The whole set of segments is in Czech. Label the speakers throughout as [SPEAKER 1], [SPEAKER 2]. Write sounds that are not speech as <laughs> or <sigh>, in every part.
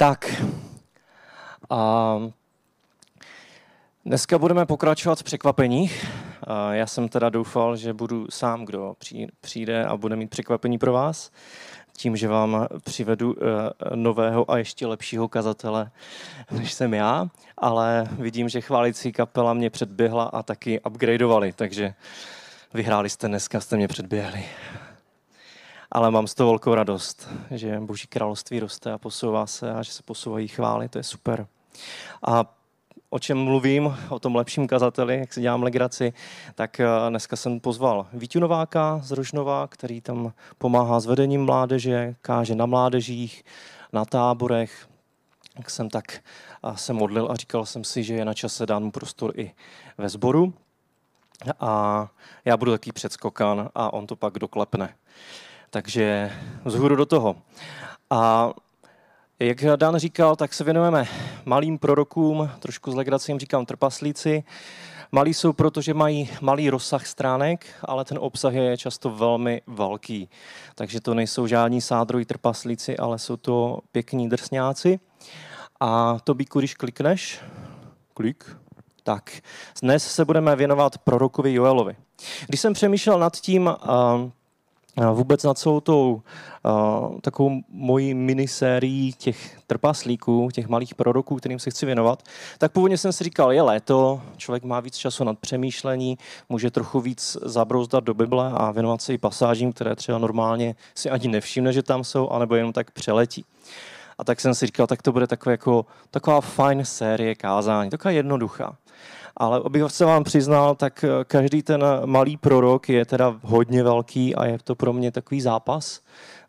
[SPEAKER 1] Tak, a dneska budeme pokračovat v překvapeních. Já jsem teda doufal, že budu sám, kdo přijde a bude mít překvapení pro vás, tím, že vám přivedu eh, nového a ještě lepšího kazatele, než jsem já, ale vidím, že chválící kapela mě předběhla a taky upgradeovali, takže vyhráli jste dneska, jste mě předběhli ale mám z toho velkou radost, že Boží království roste a posouvá se a že se posouvají chvály, to je super. A o čem mluvím, o tom lepším kazateli, jak si dělám legraci, tak eh, dneska jsem pozval Vítu Nováka z Rožnova, který tam pomáhá s vedením mládeže, káže na mládežích, na táborech. Tak jsem tak se modlil a říkal jsem si, že je na čase dát mu prostor i ve sboru. A já budu taký předskokan a on to pak doklepne. Takže zhůru do toho. A jak Dan říkal, tak se věnujeme malým prorokům, trošku s legracím říkám trpaslíci. Malí jsou proto, že mají malý rozsah stránek, ale ten obsah je často velmi velký. Takže to nejsou žádní sádroví trpaslíci, ale jsou to pěkní drsňáci. A to bíku, když klikneš, klik, tak dnes se budeme věnovat prorokovi Joelovi. Když jsem přemýšlel nad tím, vůbec na celou tou uh, takovou mojí minisérií těch trpaslíků, těch malých proroků, kterým se chci věnovat, tak původně jsem si říkal, je léto, člověk má víc času nad přemýšlení, může trochu víc zabrouzdat do Bible a věnovat se i pasážím, které třeba normálně si ani nevšimne, že tam jsou, anebo jenom tak přeletí. A tak jsem si říkal, tak to bude takové jako, taková fajn série kázání, taková jednoduchá. Ale abych se vám přiznal, tak eh, každý ten malý prorok je teda hodně velký a je to pro mě takový zápas.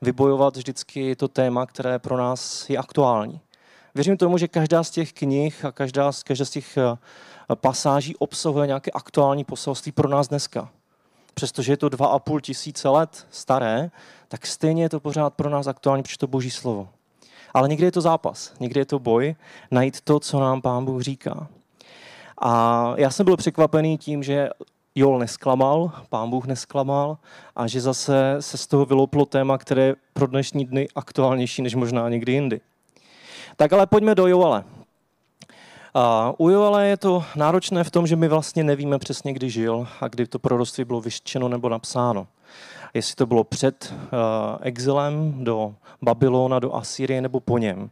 [SPEAKER 1] Vybojovat vždycky to téma, které pro nás je aktuální. Věřím tomu, že každá z těch knih a každá, každá z těch eh, pasáží obsahuje nějaké aktuální poselství pro nás dneska. Přestože je to dva a půl tisíce let staré, tak stejně je to pořád pro nás aktuální, protože to boží slovo. Ale někdy je to zápas, někdy je to boj, najít to, co nám Pán Bůh říká. A já jsem byl překvapený tím, že Jol nesklamal, pán Bůh nesklamal a že zase se z toho vylouplo téma, které je pro dnešní dny aktuálnější než možná někdy jindy. Tak ale pojďme do Joale. U Joale je to náročné v tom, že my vlastně nevíme přesně, kdy žil a kdy to proroctví bylo vyštěno nebo napsáno. Jestli to bylo před uh, exilem do Babylona, do Asýrie nebo po něm.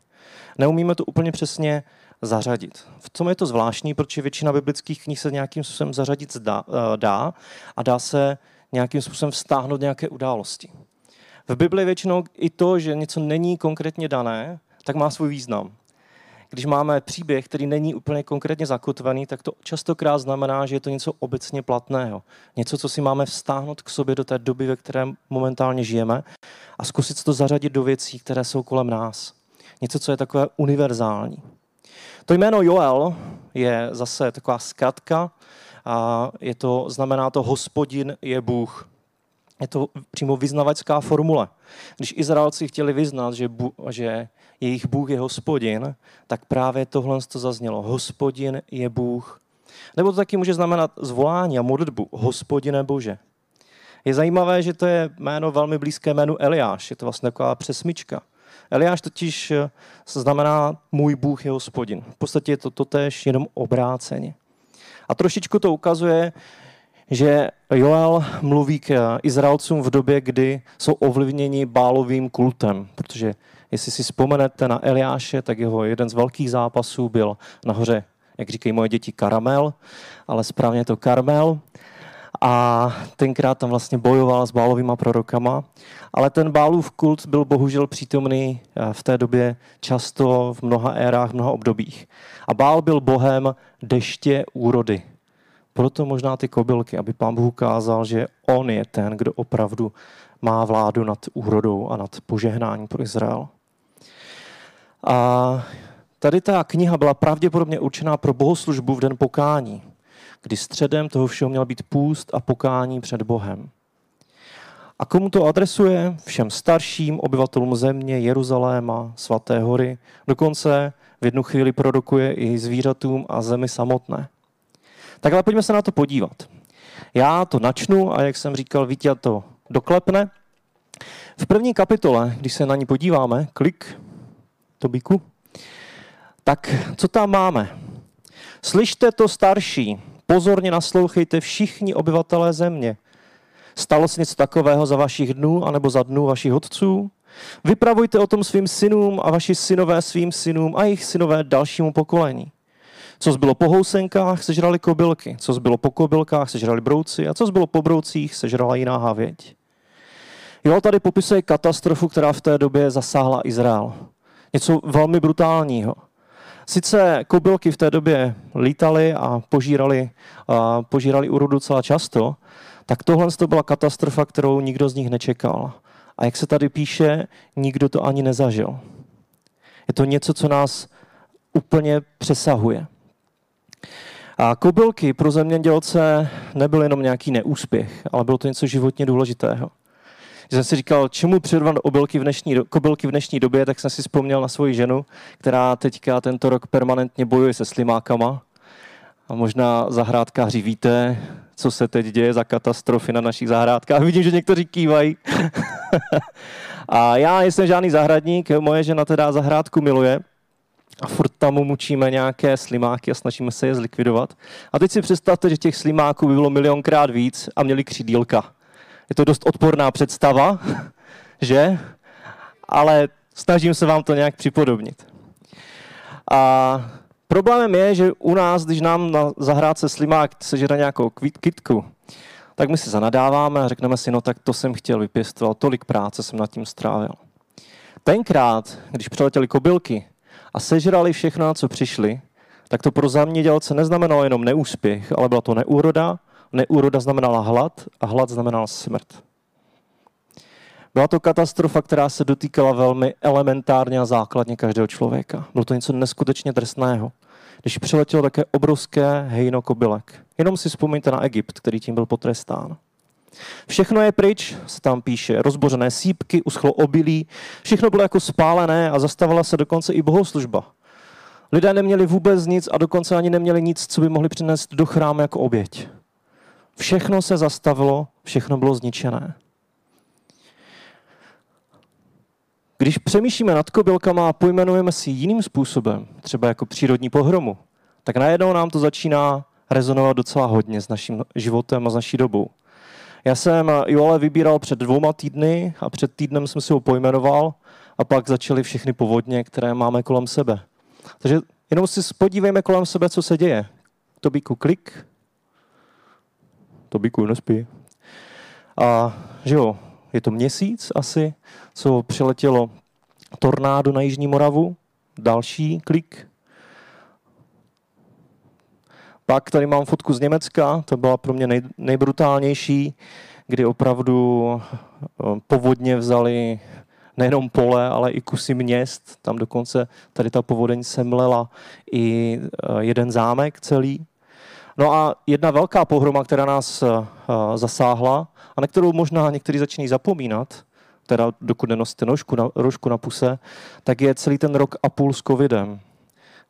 [SPEAKER 1] Neumíme to úplně přesně zařadit. V tom je to zvláštní, protože většina biblických knih se nějakým způsobem zařadit dá, eh, dá a dá se nějakým způsobem vztáhnout nějaké události. V Bibli většinou i to, že něco není konkrétně dané, tak má svůj význam. Když máme příběh, který není úplně konkrétně zakotvený, tak to častokrát znamená, že je to něco obecně platného. Něco, co si máme vztáhnout k sobě do té doby, ve které momentálně žijeme a zkusit to zařadit do věcí, které jsou kolem nás. Něco, co je takové univerzální. To jméno Joel je zase taková zkratka a je to, znamená to hospodin je Bůh. Je to přímo vyznavačská formule. Když Izraelci chtěli vyznat, že, bu, že jejich Bůh je hospodin, tak právě tohle to zaznělo. Hospodin je Bůh. Nebo to taky může znamenat zvolání a modlitbu. Hospodine Bože. Je zajímavé, že to je jméno velmi blízké jménu Eliáš. Je to vlastně taková přesmička. Eliáš totiž eh, znamená můj Bůh je hospodin. V podstatě je to totéž jenom obráceně. A trošičku to ukazuje, že Joel mluví k Izraelcům v době, kdy jsou ovlivněni bálovým kultem, protože jestli si vzpomenete na Eliáše, tak jeho jeden z velkých zápasů byl nahoře, jak říkají moje děti, karamel, ale správně to karmel a tenkrát tam vlastně bojoval s bálovými prorokama. Ale ten bálův kult byl bohužel přítomný eh, v té době často v mnoha érách, v mnoha obdobích. A bál byl bohem deště úrody. Proto možná ty kobylky, aby pán Bůh ukázal, že on je ten, kdo opravdu má vládu nad úrodou a nad požehnáním pro Izrael. A tady ta kniha byla pravděpodobně určená pro bohoslužbu v den pokání kdy středem toho všeho měl být půst a pokání před Bohem. A komu to adresuje? Všem starším obyvatelům země, Jeruzaléma, Svaté hory. Dokonce v jednu chvíli produkuje i zvířatům a zemi samotné. Tak ale pojďme se na to podívat. Já to načnu a jak jsem říkal, Vítě to doklepne. V první kapitole, když se na ní podíváme, klik, Tobíku, Tak co tam máme? Slyšte to starší, pozorně naslouchejte všichni obyvatelé země. Stalo se něco takového za vašich dnů anebo za dnů vašich otců? Vypravujte o tom svým synům a vaši synové svým synům a jejich synové dalšímu pokolení. Co zbylo po housenkách, sežrali kobylky. Co zbylo po kobylkách, sežrali brouci. A co zbylo po broucích, sežrala jiná havěť. Jo, tady popisuje katastrofu, která v té době zasáhla Izrael. Něco velmi brutálního. Sice kobylky v té době lítaly a požírali, a požírali úrodu docela často, tak tohle to byla katastrofa, kterou nikdo z nich nečekal. A jak se tady píše, nikdo to ani nezažil. Je to něco, co nás úplně přesahuje. A kobylky pro zemědělce nebyl jenom nějaký neúspěch, ale bylo to něco životně důležitého. Když jsem si říkal, čemu přirovnat obylky v dnešní, kobylky v dnešní době, tak jsem si vzpomněl na svoji ženu, která teďka tento rok permanentně bojuje se slimákama. A možná zahrádkáři víte, co se teď děje za katastrofy na našich zahrádkách. <laughs> Vidím, že někteří kývají. <laughs> a já nejsem žádný zahradník, moje žena teda zahrádku miluje a furt tam mučíme nějaké slimáky a snažíme se je zlikvidovat. A teď si představte, že těch slimáků by bylo milionkrát víc a měli křídílka. Je to dost odporná představa, <laughs> že? Ale snažím se vám to nějak připodobnit. A problémem je, že u nás, když nám na zahrádce slimák sežere nějakou kitku, tak my si zanadáváme a řekneme si, no tak to jsem chtěl vypěstovat, tolik práce jsem nad tím strávil. Tenkrát, když přiletěli kobylky a sežrali všechno, co přišli, tak to pro zemědělce neznamenalo jenom neúspěch, ale byla to neúroda, neúroda znamenala hlad a hlad znamenal smrt. Byla to katastrofa, která se dotýkala velmi elementárně a základně každého člověka. Bylo to něco neskutečně drsného. Když přiletělo také obrovské hejno kobylek. Jenom si vzpomeňte na Egypt, který tím byl potrestán. Všechno je pryč, se tam píše, rozbořené sípky, uschlo obilí, všechno bylo jako spálené a zastavila se dokonce i bohoslužba. Lidé neměli vůbec nic a dokonce ani neměli nic, co by mohli přinést do chrámu jako oběť. Všechno se zastavilo, všechno bylo zničené. Když přemýšlíme nad kobylkama a pojmenujeme si jiným způsobem, třeba jako přírodní pohromu, tak najednou nám to začíná rezonovat docela hodně s naším životem a s naší dobou. Já jsem Joale vybíral před dvouma týdny a před týdnem jsem si ho pojmenoval a pak začaly všechny povodně, které máme kolem sebe. Takže jenom si podívejme kolem sebe, co se děje. Tobíku klik, to byku nespí. A že jo, je to měsíc asi, co přiletělo tornádo na Jižní Moravu, další klik. Pak tady mám fotku z Německa, to byla pro mě nej, nejbrutálnější, kdy opravdu eh, povodně vzali nejenom pole, ale i kusy měst. Tam dokonce tady ta povodeň semlela i eh, jeden zámek celý. No a jedna velká pohroma, která nás uh, zasáhla a na kterou možná někteří začínají zapomínat, teda dokud nenosíte nožku na, rožku na puse, tak je celý ten rok a půl s covidem,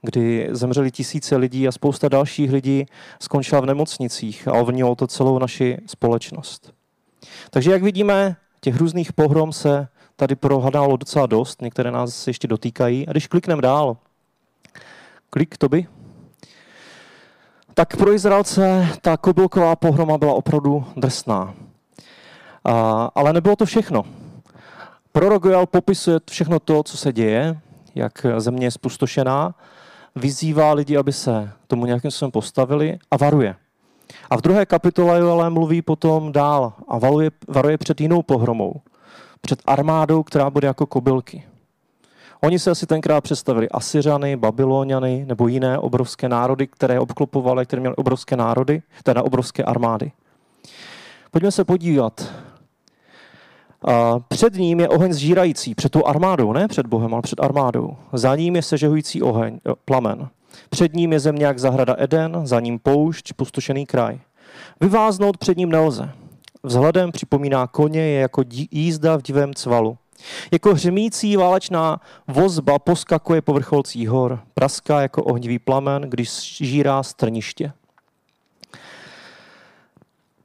[SPEAKER 1] kdy zemřeli tisíce lidí a spousta dalších lidí skončila v nemocnicích a ovnilo to celou naši společnost. Takže jak vidíme, těch různých pohrom se tady prohadalo docela dost, některé nás ještě dotýkají. A když klikneme dál, klik to by, tak pro Izraelce ta kobylková pohroma byla opravdu drsná. A, ale nebylo to všechno. Prorok Joel popisuje všechno to, co se děje, jak země je spustošená, vyzývá lidi, aby se tomu nějakým způsobem postavili a varuje. A v druhé kapitole Joel mluví potom dál a varuje, varuje před jinou pohromou. Před armádou, která bude jako kobylky. Oni se asi tenkrát představili Asyřany, Babyloniany nebo jiné obrovské národy, které obklopovaly, které měly obrovské národy, teda obrovské armády. Pojďme se podívat. Před ním je oheň zžírající, před tou armádou, ne před Bohem, ale před armádou. Za ním je sežehující oheň, eh, plamen. Před ním je země jak zahrada Eden, za ním poušť, pustošený kraj. Vyváznout před ním nelze. Vzhledem připomíná koně, je jako jízda v divém cvalu. Jako hřemící válečná vozba poskakuje po vrcholcích hor, praská jako ohnivý plamen, když žírá strniště.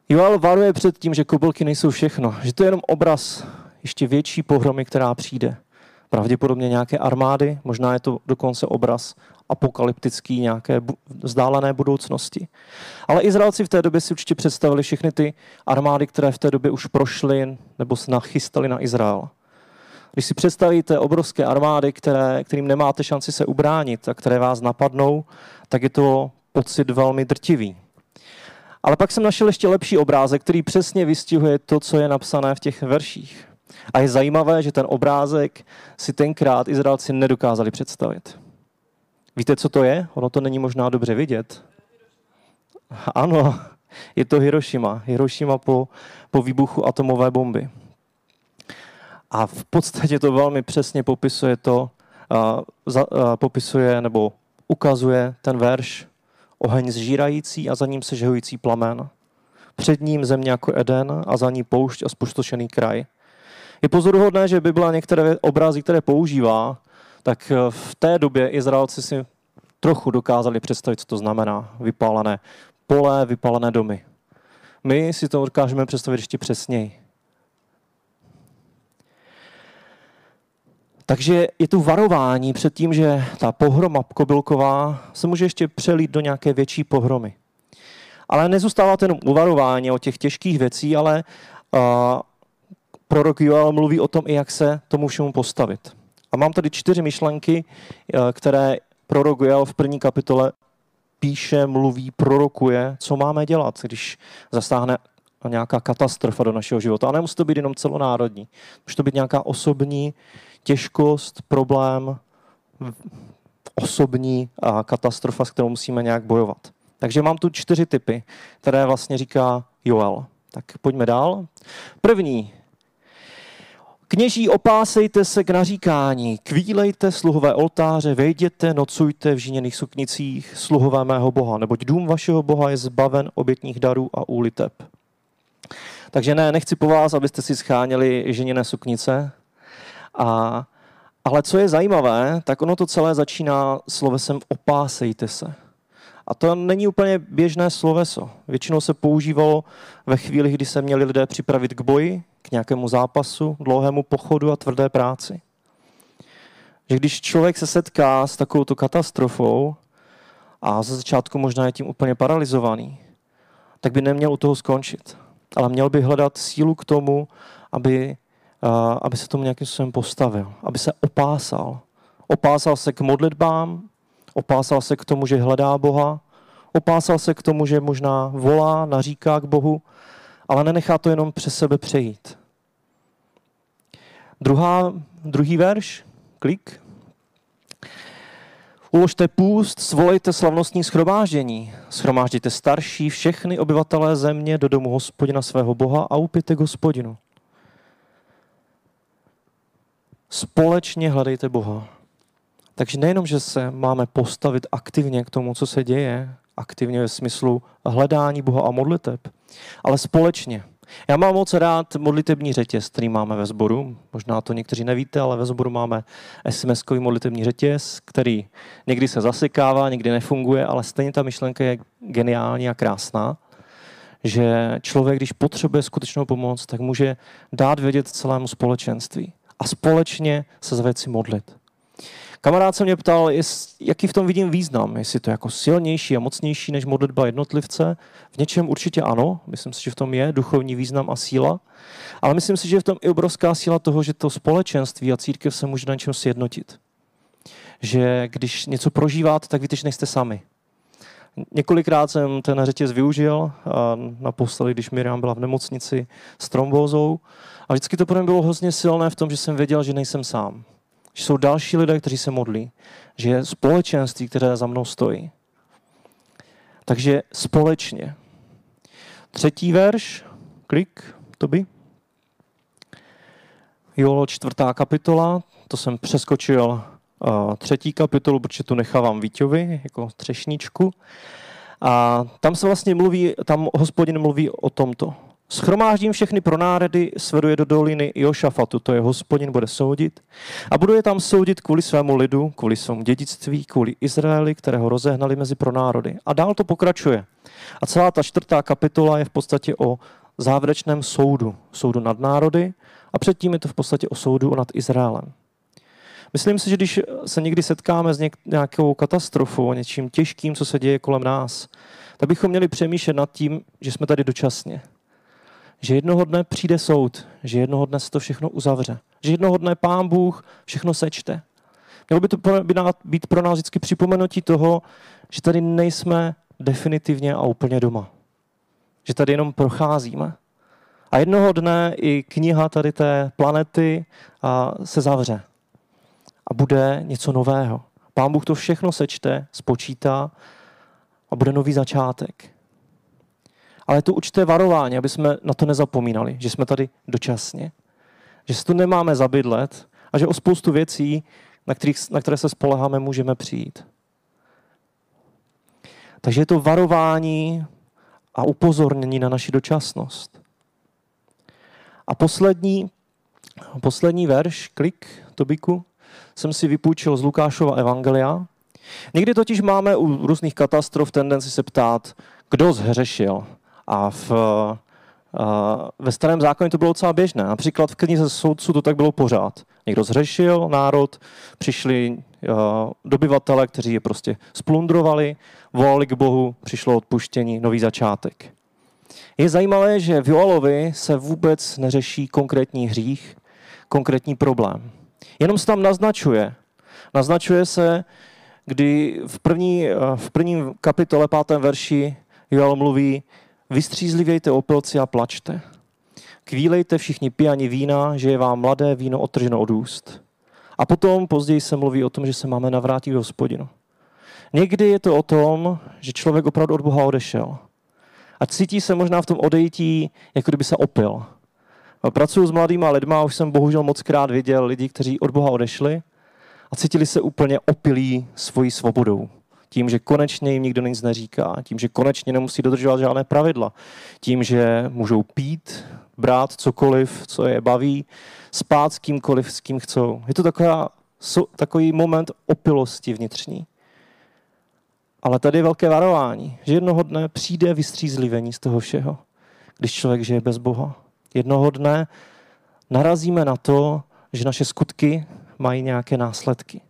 [SPEAKER 1] Joel varuje před tím, že kobylky nejsou všechno, že to je jenom obraz ještě větší pohromy, která přijde. pravděpodobně nějaké armády, možná je to dokonce obraz apokalyptický nějaké vzdálené budoucnosti. Ale Izraelci v té době si určitě představili všechny ty armády, které v té době už prošly nebo se nachystali na Izrael. Když si představíte obrovské armády, které, kterým nemáte šanci se ubránit a které vás napadnou, tak je to pocit velmi drtivý. Ale pak jsem našel ještě lepší obrázek, který přesně vystihuje to, co je napsané v těch verších. A je zajímavé, že ten obrázek si tenkrát Izraelci nedokázali představit. Víte, co to je? Ono to není možná dobře vidět. Ano, je to Hiroshima. Hiroshima po, po výbuchu atomové bomby. A v podstatě to velmi přesně popisuje to, uh, za, uh, popisuje nebo ukazuje ten verš oheň zžírající a za ním se žehující plamen. Před ním země jako Eden a za ní poušť a spustošený kraj. Je pozoruhodné, že Bible některé obrazy, které používá, tak eh, v té době Izraelci si trochu dokázali představit, co to znamená vypálené pole, vypálené domy. My si to dokážeme představit ještě přesněji. Takže je tu varování před tím, že ta pohroma kobylková se může ještě přelít do nějaké větší pohromy. Ale nezůstává to jenom uvarování o těch těžkých věcí, ale uh, prorok Joel mluví o tom, i jak se tomu všemu postavit. A mám tady čtyři myšlenky, uh, které prorok Joel v první kapitole píše, mluví, prorokuje, co máme dělat, když zastáhne nějaká katastrofa do našeho života. A nemusí to být jenom celonárodní. Může to být nějaká osobní těžkost, problém, osobní a katastrofa, s kterou musíme nějak bojovat. Takže mám tu čtyři typy, které vlastně říká Joel. Tak pojďme dál. První. Kněží, opásejte se k naříkání, kvílejte sluhové oltáře, vejděte, nocujte v žíněných suknicích sluhové mého Boha, neboť dům vašeho Boha je zbaven obětních darů a úliteb. Takže ne, nechci po vás, abyste si scháněli ženěné suknice, a, ale co je zajímavé, tak ono to celé začíná slovesem opásejte se. A to není úplně běžné sloveso. Většinou se používalo ve chvíli, kdy se měli lidé připravit k boji, k nějakému zápasu, dlouhému pochodu a tvrdé práci. Že když člověk se setká s takovouto katastrofou a ze začátku možná je tím úplně paralizovaný, tak by neměl u toho skončit. Ale měl by hledat sílu k tomu, aby aby se tomu nějakým způsobem postavil, aby se opásal. Opásal se k modlitbám, opásal se k tomu, že hledá Boha, opásal se k tomu, že možná volá, naříká k Bohu, ale nenechá to jenom přes sebe přejít. Druhá, druhý verš, klik. Uložte půst, svolejte slavnostní schromáždění. Schromáždějte starší, všechny obyvatelé země do domu hospodina svého Boha a upěte hospodinu. Společně hledejte Boha. Takže nejenom, že se máme postavit aktivně k tomu, co se děje, aktivně ve smyslu hledání Boha a modliteb, ale společně. Já mám moc rád modlitební řetěz, který máme ve sboru. Možná to někteří nevíte, ale ve sboru máme SMS-kový modlitební řetěz, který někdy se zasekává, někdy nefunguje, ale stejně ta myšlenka je geniální a krásná že člověk, když potřebuje skutečnou pomoc, tak může dát vědět celému společenství a společně se za věci modlit. Kamarád se mě ptal, jest, jaký v tom vidím význam, jestli to je jako silnější a mocnější než modlitba jednotlivce. V něčem určitě ano, myslím si, že v tom je duchovní význam a síla, ale myslím si, že je v tom i obrovská síla toho, že to společenství a církev se může na něčem sjednotit. Že když něco prožíváte, tak víte, že nejste sami. Několikrát jsem ten řetěz využil, a naposledy, když Miriam byla v nemocnici s trombózou. A vždycky to pro mě bylo hodně silné v tom, že jsem věděl, že nejsem sám. Že jsou další lidé, kteří se modlí. Že je společenství, které za mnou stojí. Takže společně. Třetí verš, klik, to by. Jolo, čtvrtá kapitola, to jsem přeskočil třetí kapitolu, protože tu nechávám Víťovi jako třešničku. A tam se vlastně mluví, tam hospodin mluví o tomto. Schromáždím všechny pro národy, svedu je do doliny Jošafatu, to je hospodin, bude soudit. A budu je tam soudit kvůli svému lidu, kvůli svému dědictví, kvůli Izraeli, kterého rozehnali mezi pronárody. A dál to pokračuje. A celá ta čtvrtá kapitola je v podstatě o závěrečném soudu. Soudu nad národy a předtím je to v podstatě o soudu nad Izraelem. Myslím si, že když se někdy setkáme s nějakou katastrofou, něčím těžkým, co se děje kolem nás, tak bychom měli přemýšlet nad tím, že jsme tady dočasně. Že jednoho dne přijde soud, že jednoho dne se to všechno uzavře. Že jednoho dne pán Bůh všechno sečte. Mělo by to být pro nás vždycky připomenutí toho, že tady nejsme definitivně a úplně doma. Že tady jenom procházíme. A jednoho dne i kniha tady té planety se zavře. A bude něco nového. Pán Bůh to všechno sečte, spočítá a bude nový začátek. Ale to určité varování, aby jsme na to nezapomínali, že jsme tady dočasně, že se tu nemáme zabydlet a že o spoustu věcí, na, kterých, na které se spoleháme, můžeme přijít. Takže je to varování a upozornění na naši dočasnost. A poslední, poslední verš, klik, Tobiku, jsem si vypůjčil z Lukášova Evangelia. Někdy totiž máme u různých katastrof tendenci se ptát, kdo zhřešil. A v, ve starém zákoně to bylo docela běžné. Například v knize soudců to tak bylo pořád. Někdo zhřešil, národ, přišli dobyvatele, kteří je prostě splundrovali, volali k Bohu, přišlo odpuštění, nový začátek. Je zajímavé, že v Joalovi se vůbec neřeší konkrétní hřích, konkrétní problém. Jenom se tam naznačuje. Naznačuje se, kdy v, první, v prvním kapitole, pátém verši Joal mluví, vystřízlivějte opilci a plačte. Kvílejte všichni pijani vína, že je vám mladé víno otrženo od úst. A potom později se mluví o tom, že se máme navrátit k hospodinu. Někdy je to o tom, že člověk opravdu od Boha odešel. A cítí se možná v tom odejítí, jako kdyby se opil. Pracuji s mladýma lidma už jsem bohužel moc krát viděl lidi, kteří od Boha odešli a cítili se úplně opilí svojí svobodou. Tím, že konečně jim nikdo nic neříká, tím, že konečně nemusí dodržovat žádné pravidla, tím, že můžou pít, brát cokoliv, co je baví, spát s kýmkoliv, s kým chcou. Je to taková, takový moment opilosti vnitřní. Ale tady je velké varování, že jednoho dne přijde vystřízlivení z toho všeho, když člověk žije bez Boha. Jednoho dne narazíme na to, že naše skutky mají nějaké následky.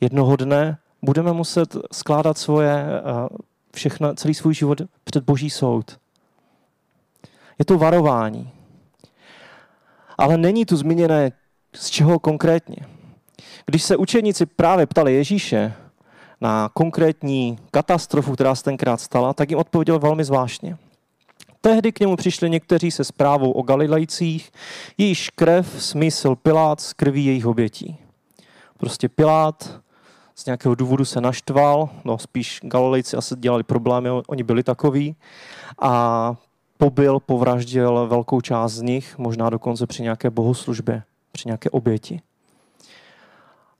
[SPEAKER 1] Jednoho dne budeme muset skládat svoje, eh, všechno, celý svůj život před Boží soud. Je to varování. Ale není tu zmíněné, z čeho konkrétně. Když se učeníci právě ptali Ježíše, na konkrétní katastrofu, která se tenkrát stala, tak jim odpověděl velmi zvláštně. Tehdy k němu přišli někteří se zprávou o Galilejcích, jejíž krev smysl Pilát z krví jejich obětí. Prostě Pilát z nějakého důvodu se naštval, no spíš Galilejci asi dělali problémy, oni byli takový, a pobil, povraždil velkou část z nich, možná dokonce při nějaké bohoslužbě, při nějaké oběti.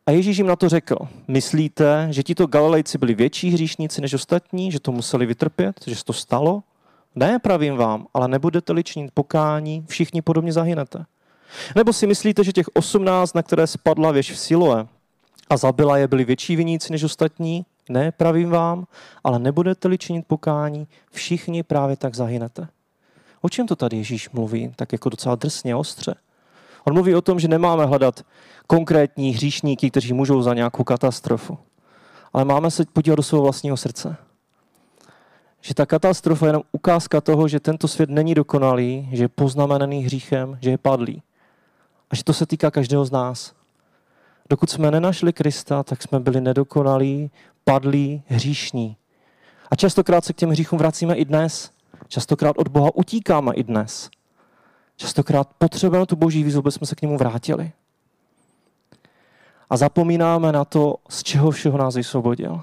[SPEAKER 1] A Ježíš jim na to řekl, myslíte, že tito Galilejci byli větší hříšníci než ostatní, že to museli vytrpět, že se to stalo? Ne, pravím vám, ale nebudete-li činit pokání, všichni podobně zahynete. Nebo si myslíte, že těch osmnáct, na které spadla věž v Siloe a zabila je, byli větší viníci než ostatní? Ne, pravím vám, ale nebudete-li činit pokání, všichni právě tak zahynete. O čem to tady Ježíš mluví? Tak jako docela drsně, ostře. On mluví o tom, že nemáme hledat konkrétní hříšníky, kteří můžou za nějakou katastrofu. Ale máme se podívat do svého vlastního srdce. Že ta katastrofa je jenom ukázka toho, že tento svět není dokonalý, že je poznamenaný hříchem, že je padlý. A že to se týká každého z nás. Dokud jsme nenašli Krista, tak jsme byli nedokonalí, padlí, hříšní. A častokrát se k těm hříchům vracíme i dnes. Častokrát od Boha utíkáme i dnes. Častokrát potřebujeme tu boží výzvu, aby jsme se k němu vrátili. A zapomínáme na to, z čeho všeho nás vysvobodil.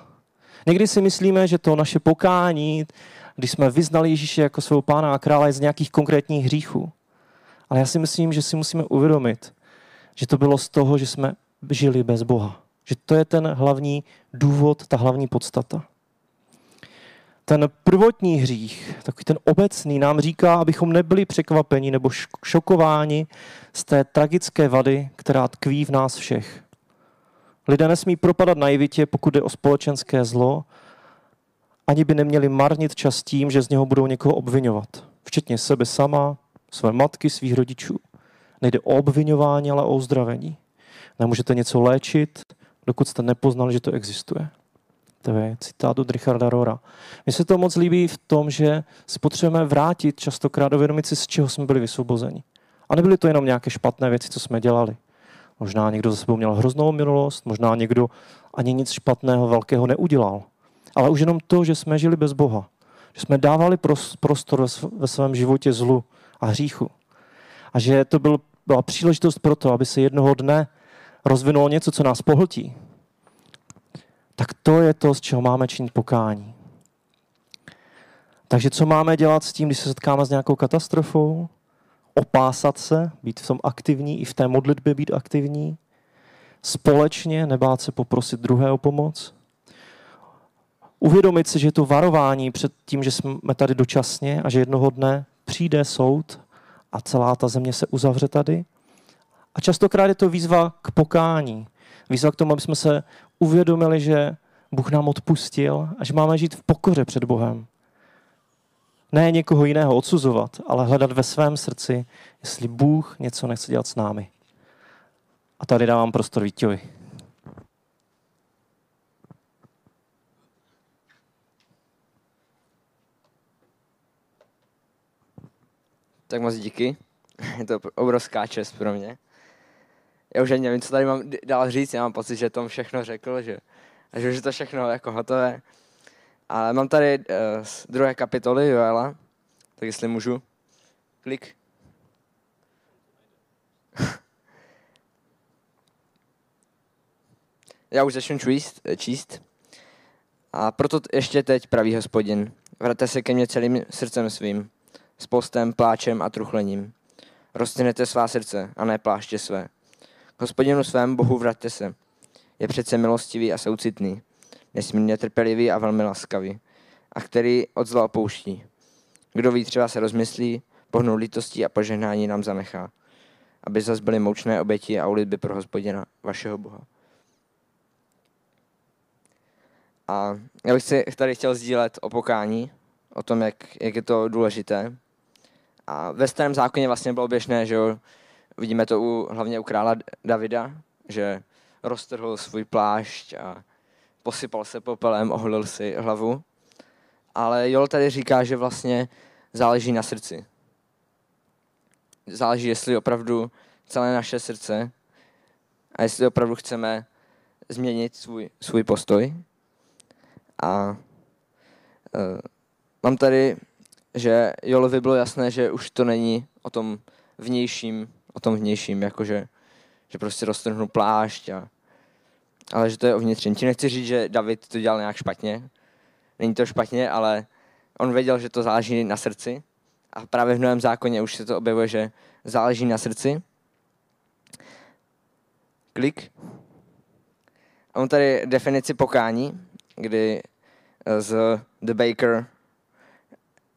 [SPEAKER 1] Někdy si myslíme, že to naše pokání, když jsme vyznali Ježíše jako svého pána a krále, je z nějakých konkrétních hříchů. Ale já si myslím, že si musíme uvědomit, že to bylo z toho, že jsme žili bez Boha. Že to je ten hlavní důvod, ta hlavní podstata. Ten prvotní hřích, takový ten obecný, nám říká, abychom nebyli překvapeni nebo šokováni z té tragické vady, která tkví v nás všech. Lidé nesmí propadat naivitě, pokud jde o společenské zlo, ani by neměli marnit čas tím, že z něho budou někoho obvinovat. Včetně sebe sama, své matky, svých rodičů. Nejde o obvinování, ale o uzdravení. Nemůžete něco léčit, dokud jste nepoznali, že to existuje. To je citát od Richarda Rora. Mně se to moc líbí v tom, že si potřebujeme vrátit častokrát uvědomit si, z čeho jsme byli vysvobozeni. A nebyly to jenom nějaké špatné věci, co jsme dělali. Možná někdo za sebou měl hroznou minulost, možná někdo ani nic špatného velkého neudělal. Ale už jenom to, že jsme žili bez Boha. Že jsme dávali prostor ve svém životě zlu a hříchu. A že to byl, byla příležitost pro to, aby se jednoho dne rozvinulo něco, co nás pohltí. Tak to je to, z čeho máme činit pokání. Takže co máme dělat s tím, když se setkáme s nějakou katastrofou? Opásat se, být v tom aktivní, i v té modlitbě být aktivní. Společně nebát se poprosit druhého pomoc. Uvědomit si, že je to varování před tím, že jsme tady dočasně a že jednoho dne přijde soud a celá ta země se uzavře tady. A častokrát je to výzva k pokání. Výzva k tomu, aby jsme se uvědomili, že Bůh nám odpustil a že máme žít v pokoře před Bohem. Ne někoho jiného odsuzovat, ale hledat ve svém srdci, jestli Bůh něco nechce dělat s námi. A tady dávám prostor Vítěvi.
[SPEAKER 2] Tak moc díky. Je to obrovská čest pro mě. Já už ani nevím, co tady mám dál říct. Já mám pocit, že Tom všechno řekl, že, že už je to všechno jako hotové. Ale mám tady uh, z druhé kapitoly Joela, tak jestli můžu. Klik. <laughs> Já už začnu číst, číst. A proto ještě teď praví hospodin. Vraťte se ke mně celým srdcem svým, s postem, pláčem a truchlením. Roztěnete svá srdce a ne pláště své. K hospodinu svém Bohu vraťte se. Je přece milostivý a soucitný, nesmírně trpělivý a velmi laskavý, a který od zla opouští. Kdo ví, třeba se rozmyslí, pohnou lítostí a požehnání nám zanechá, aby zas byly moučné oběti a ulitby pro hospodina, vašeho Boha. A já bych si tady chtěl sdílet o pokání, o tom, jak, jak je to důležité. A ve starém zákoně vlastně bylo běžné, že jo, vidíme to u, hlavně u krála Davida, že roztrhl svůj plášť a posypal se popelem, oholil si hlavu. Ale Jol tady říká, že vlastně záleží na srdci. Záleží, jestli opravdu celé naše srdce a jestli opravdu chceme změnit svůj, svůj postoj. A uh, mám tady, že Jolovi bylo jasné, že už to není o tom vnějším, o tom vnějším, jakože že prostě roztrhnu plášť, a, ale že to je o vnitřním. Tím nechci říct, že David to dělal nějak špatně. Není to špatně, ale on věděl, že to záleží na srdci. A právě v Novém zákoně už se to objevuje, že záleží na srdci. Klik. A on tady definici pokání, kdy z The Baker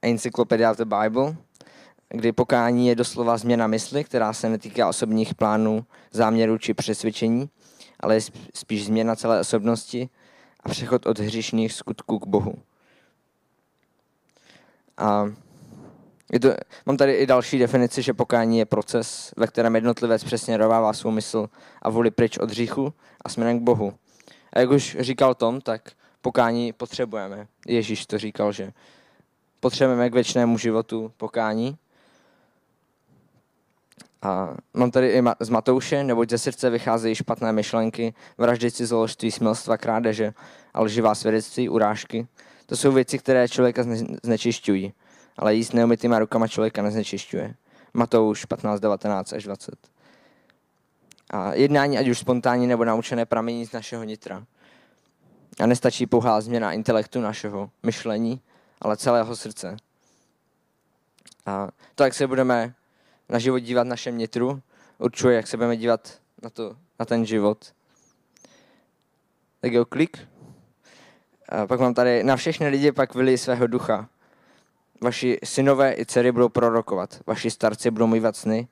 [SPEAKER 2] Encyclopedia of the Bible, kdy pokání je doslova změna mysli, která se netýká osobních plánů, záměrů či přesvědčení, ale je spíš změna celé osobnosti a přechod od hřišných skutků k Bohu. A je to, mám tady i další definici, že pokání je proces, ve kterém jednotlivec přesně rovává svou mysl a vůli pryč od hříchu a směrem k Bohu. A jak už říkal Tom, tak pokání potřebujeme. Ježíš to říkal, že potřebujeme k věčnému životu pokání. A mám tady i z Matouše, neboť ze srdce vycházejí špatné myšlenky, vraždici, zložství, smilstva, krádeže a lživá svědectví, urážky. To jsou věci, které člověka znečišťují, ale jíst neumytýma rukama člověka neznečišťuje. Matouš 15, 19 až 20. A jednání, ať už spontánní nebo naučené, pramení z našeho nitra. A nestačí pouhá změna intelektu našeho myšlení, ale celého srdce. A to, jak se budeme na život dívat našem nitru, určuje, jak se budeme dívat na, to, na ten život. Tak jo, klik. A pak mám tady, na všechny lidi pak vyli svého ducha. Vaši synové i dcery budou prorokovat, vaši starci budou mývat sny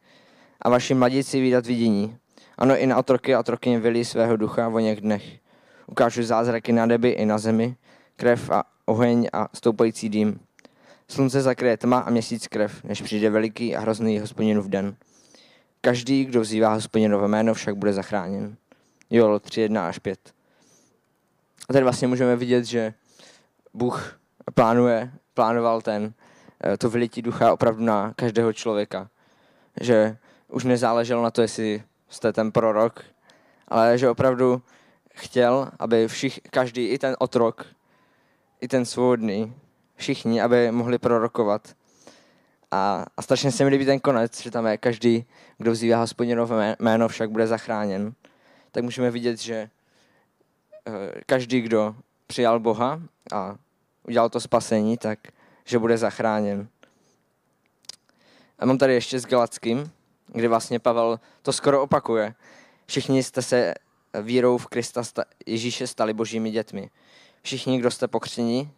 [SPEAKER 2] a vaši mladíci výdat vidění. Ano, i na otroky a otrokyně vyli svého ducha v něch dnech. Ukážu zázraky na nebi i na zemi, krev a oheň a stoupající dým. Slunce zakryje tma a měsíc krev, než přijde veliký a hrozný hospodinův den. každý, kdo vzývá hospodinovo jméno, však bude zachráněn. Jo, 3, 1 až 5. A tady vlastně můžeme vidět, že Bůh plánuje, plánoval ten, eh, to vylití ducha opravdu na každého člověka. Že už nezáleželo na to, jestli jste ten prorok, ale že opravdu chtěl, aby všich, každý, i ten otrok, i ten svobodný, všichni, aby mohli prorokovat. A, a strašně se mi líbí ten konec, že tam je každý, kdo vzývá hospodinovo jméno, však bude zachráněn. Tak můžeme vidět, že eh, každý, kdo přijal Boha a udělal to spasení, tak že bude zachráněn. A mám tady ještě s Galackým, kde vlastně Pavel to skoro opakuje. Všichni jste se vírou v Krista Ježíše stali božími dětmi. Všichni, kdo jste pokřtěni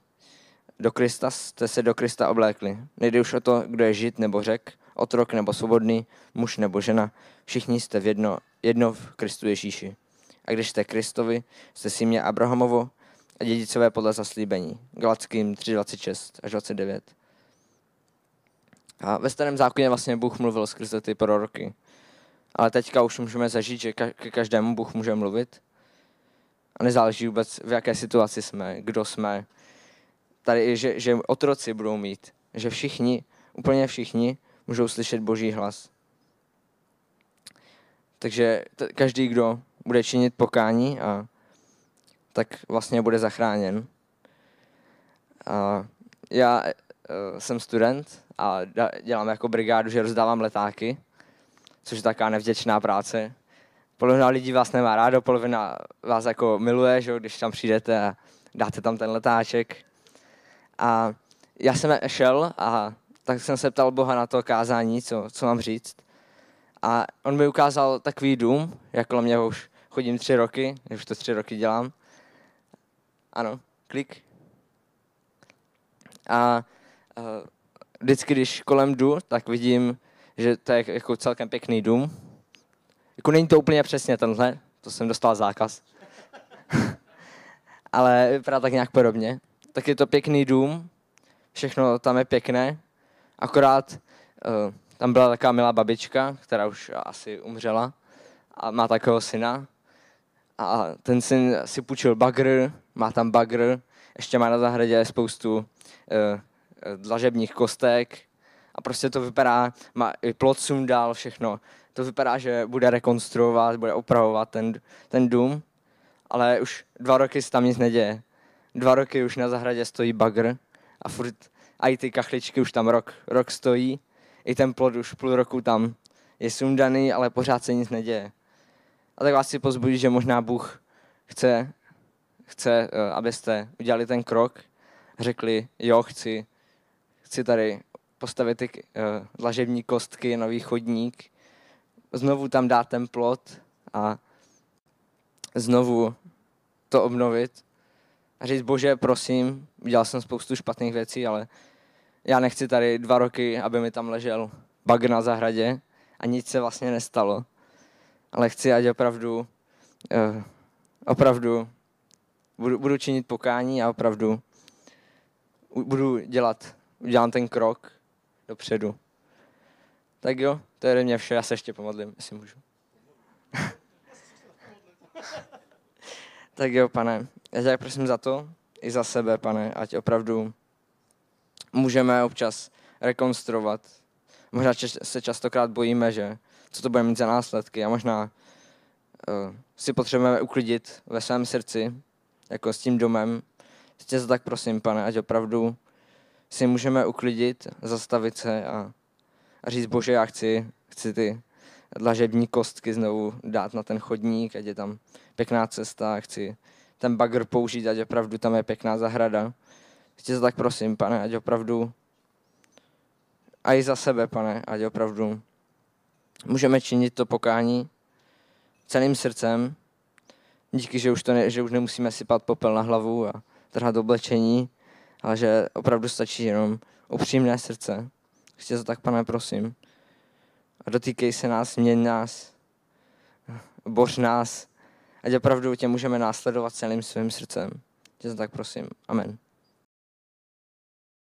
[SPEAKER 2] do Krista, jste se do Krista oblékli. Nejde už o to, kdo je žid nebo řek, otrok nebo svobodný, muž nebo žena. Všichni jste v jedno, jedno v Kristu Ježíši. A když jste Kristovi, jste si mě Abrahamovo a dědicové podle zaslíbení. Galackým 3.26 až 29. A ve starém zákoně vlastně Bůh mluvil skrze ty proroky. Ale teďka už můžeme zažít, že ke každému Bůh může mluvit. A nezáleží vůbec, v jaké situaci jsme, kdo jsme. Tady, že, že otroci budou mít. Že všichni, úplně všichni, můžou slyšet Boží hlas. Takže t- každý, kdo bude činit pokání, a, tak vlastně bude zachráněn. A já e, jsem student a dělám jako brigádu, že rozdávám letáky což je taková nevděčná práce. Polovina lidí vás nemá rádo, polovina vás jako miluje, že, když tam přijdete a dáte tam ten letáček. A já jsem šel a tak jsem se ptal Boha na to kázání, co, co mám říct. A on mi ukázal takový dům, jak kolem něho už chodím tři roky, už to tři roky dělám. Ano, klik. A uh, vždycky, když kolem jdu, tak vidím že to je jako celkem pěkný dům. Jako není to úplně přesně tenhle, to jsem dostal zákaz. <laughs> Ale vypadá tak nějak podobně. Tak je to pěkný dům, všechno tam je pěkné, akorát uh, tam byla taková milá babička, která už asi umřela a má takového syna. A ten syn si půjčil bagr, má tam bagr, ještě má na zahradě spoustu uh, dlažebních kostek, a prostě to vypadá, má i plot sundal, všechno. To vypadá, že bude rekonstruovat, bude opravovat ten, ten dům, ale už dva roky se tam nic neděje. Dva roky už na zahradě stojí bagr a furt a i ty kachličky už tam rok, rok stojí. I ten plot už půl roku tam je sundaný, ale pořád se nic neděje. A tak vás si pozbudit, že možná Bůh chce, chce, eh, abyste udělali ten krok, řekli, jo, chci, chci tady postavit ty dlažební kostky, nový chodník, znovu tam dát ten plot a znovu to obnovit a říct, bože, prosím, udělal jsem spoustu špatných věcí, ale já nechci tady dva roky, aby mi tam ležel bug na zahradě a nic se vlastně nestalo. Ale chci, ať opravdu, uh, opravdu budu, budu činit pokání a opravdu budu dělat, udělám ten krok dopředu. Tak jo, to je mě vše, já se ještě pomodlím, jestli můžu. <laughs> tak jo, pane, já tě prosím za to, i za sebe, pane, ať opravdu můžeme občas rekonstruovat. Možná se častokrát bojíme, že co to bude mít za následky a možná uh, si potřebujeme uklidit ve svém srdci, jako s tím domem. Tě za tak prosím, pane, ať opravdu si můžeme uklidit, zastavit se a, a říct, bože, já chci, chci ty dlažební kostky znovu dát na ten chodník, ať je tam pěkná cesta, chci ten bagr použít, ať opravdu tam je pěkná zahrada. Chci se tak prosím, pane, ať opravdu a i za sebe, pane, ať opravdu můžeme činit to pokání celým srdcem, díky, že už, to ne, že už nemusíme sypat popel na hlavu a trhat oblečení, ale že opravdu stačí jenom upřímné srdce. Chci to tak, pane, prosím. A dotýkej se nás, měň nás, boř nás, ať opravdu tě můžeme následovat celým svým srdcem. Tě to tak prosím. Amen.